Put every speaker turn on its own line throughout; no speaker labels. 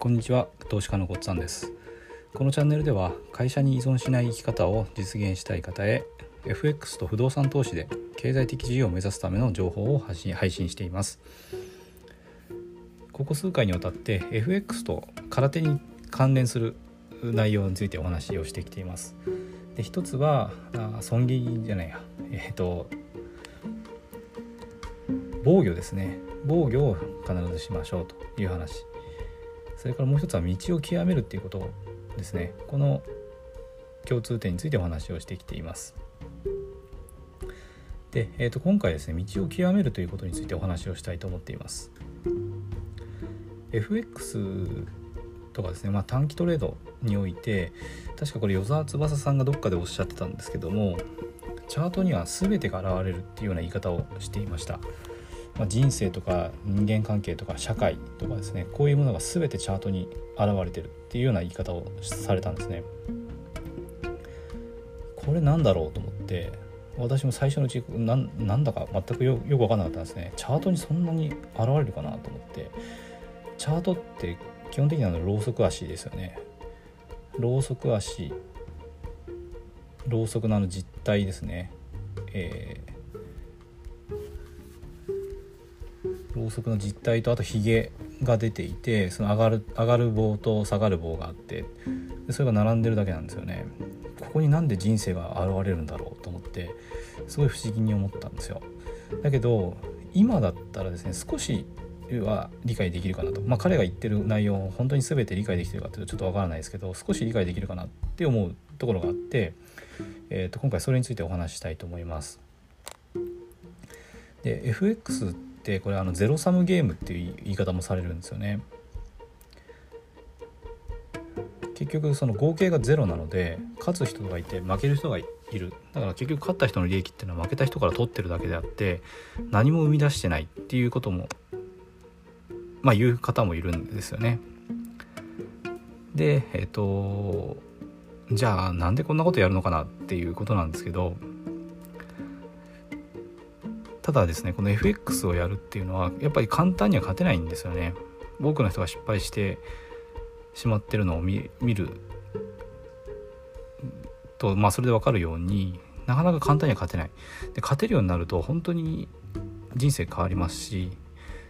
こんにちは投資家のごっつぁんです。このチャンネルでは会社に依存しない生き方を実現したい方へ FX と不動産投資で経済的自由を目指すための情報を発信配信しています。ここ数回にわたって FX と空手に関連する内容についてお話をしてきています。で一つはあ損切じゃないや。えっ、ー、と防御ですね。防御を必ずしましょうという話。それからもう一つは道を極めるっていうことですね。この共通点についてお話をしてきています。で、えー、と今回ですね道を極めるということについてお話をしたいと思っています。FX とかですね、まあ、短期トレードにおいて確かこれ与沢翼さんがどっかでおっしゃってたんですけどもチャートには全てが現れるっていうような言い方をしていました。まあ、人生とか人間関係とか社会とかですねこういうものが全てチャートに現れてるっていうような言い方をされたんですね。これなんだろうと思って私も最初のうちななんだか全くよく分かんなかったんですね。チャートにそんなに現れるかなと思って。チャートって基本的にはろうそく足ですよね。ろうそく足ろうそくのあの実体ですね、えろうそくの実体とあとひげが出ていてその上がる上がる棒と下がる棒があってでそれが並んでるだけなんですよね。ここになんで人生が現れるんだろうと思ってすごい不思議に思ったんですよ。だけど今だったらですね少しは理解できるかなと。まあ彼が言ってる内容を本当に全て理解できてるかっていうとちょっとわからないですけど少し理解できるかなって思うところがあって、えー、と今回それについてお話ししたいと思います。で FX ってこれあのゼロサムゲームっていう言い方もされるんですよね。結局その合計がゼロなので勝つ人がいて負ける人がいる。だから結局勝った人の利益っていうのは負けた人から取ってるだけであって何も生み出してないっていうこともまあ言う方もいるんですよね。でえっ、とじゃあなんでこんなことやるのかなっていうことなんですけどただですねこの FX をやるっていうのはやっぱり簡単には勝てないんですよね多くの人が失敗してしまってるのを見るとまあそれで分かるようになかなか簡単には勝てないで勝てるようになると本当に人生変わりますし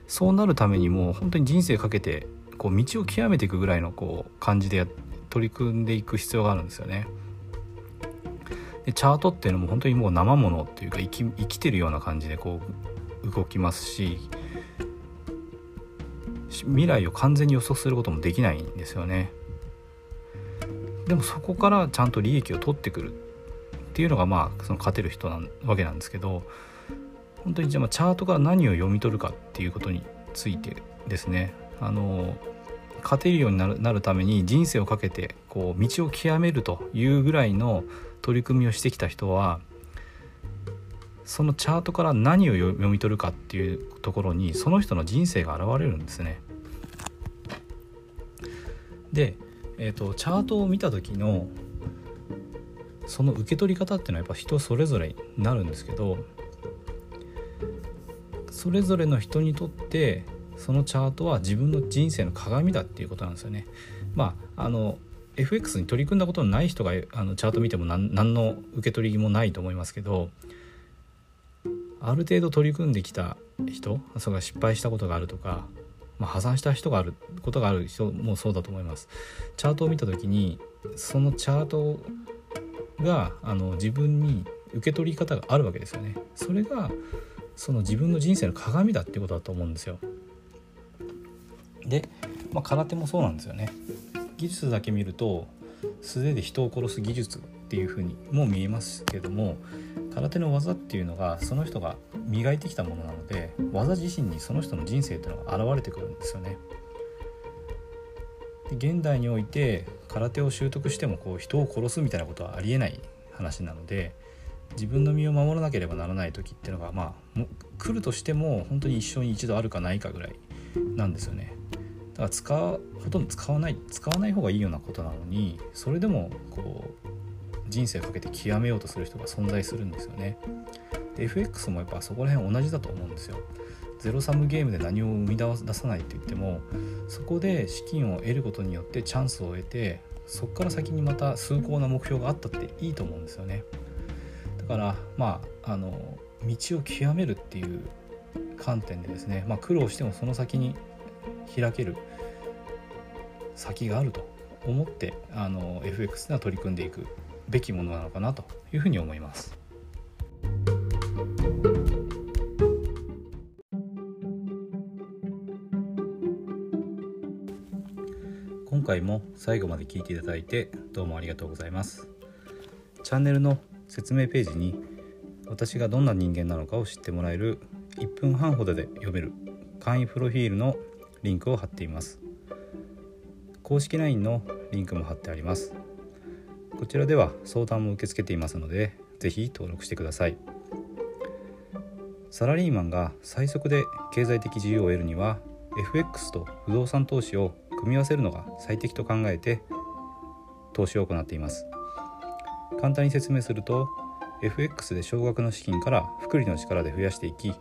そうなるためにも本当に人生かけてこう道を極めていくぐらいのこう感じで取り組んでいく必要があるんですよね。でチャートっていうのも本当にもう生ものっていうか生き生きてるような感じでこう動きますし未来を完全に予測することもできないんですよね。でもそこからちゃんと利益を取ってくるっていうのがまあその勝てる人なわけなんですけど本当にじゃあチャートから何を読み取るかっていうことについてですね。あの勝てるようになるなるために人生をかけてこう道を極めるというぐらいの取り組みをしてきた人はそのチャートから何を読み取るかっていうところにその人の人生が現れるんですね。で、えーと、チャートを見た時のその受け取り方っていうのはやっぱ人それぞれになるんですけどそれぞれの人にとってそのチャートは自分の人生の鏡だっていうことなんですよね。まああの FX に取り組んだことのない人があのチャート見ても何何の受け取りもないと思いますけどある程度取り組んできた人それが失敗したことがあるとか、まあ、破産した人があることがある人もそうだと思います。チャートを見た時にそのチャートがあの自分に受け取り方があるわけですよね。それがその自分の人生の鏡だっていうことだと思うんですよ。まあ、空手もそうなんですよね。技術だけ見ると素手で人を殺す技術っていうふうにも見えますけども空手の技っていうのがその人が磨いてきたものなので技自身にその人の人生っていうのが現れてくるんですよね。で現代において空手を習得してもこう人を殺すみたいなことはありえない話なので自分の身を守らなければならない時っていうのがまあ来るとしても本当に一生に一度あるかないかぐらいなんですよね。だから使うほとんど使わない使わない方がいいようなことなのにそれでもこう人生かけて極めようとする人が存在するんですよね。で FX もやっぱそこら辺同じだと思うんですよ。ゼロサムゲームで何を生み出さないって言ってもそこで資金を得ることによってチャンスを得てそこから先にまた崇高な目標があったっていいと思うんですよねだからまああの道を極めるっていう観点でですね、まあ、苦労してもその先に開ける先があると思ってあの FX では取り組んでいくべきものなのかなというふうに思います。今回も最後まで聞いていただいてどうもありがとうございます。チャンネルの説明ページに私がどんな人間なのかを知ってもらえる1分半ほどで読める簡易プロフィールのリンクを貼っています。公式 LINE のリンクも貼ってあります。こちらでは相談も受け付けていますので是非登録してください。サラリーマンが最速で経済的自由を得るには FX と不動産投資を組み合わせるのが最適と考えて投資を行っています。簡単に説明すると FX で少額の資金から複利の力で増やしていき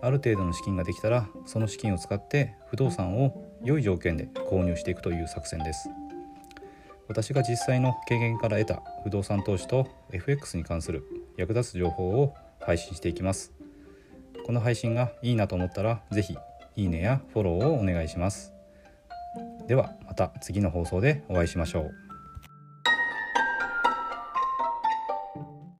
ある程度の資金ができたらその資金を使って不動産を良い条件で購入していくという作戦です。私が実際の経験から得た不動産投資と FX に関する役立つ情報を配信していきます。この配信がいいなと思ったら是非いいねやフォローをお願いします。ではまた次の放送でお会いしましょう。